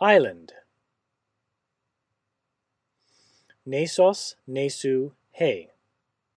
Island Nasos, Nasu, he.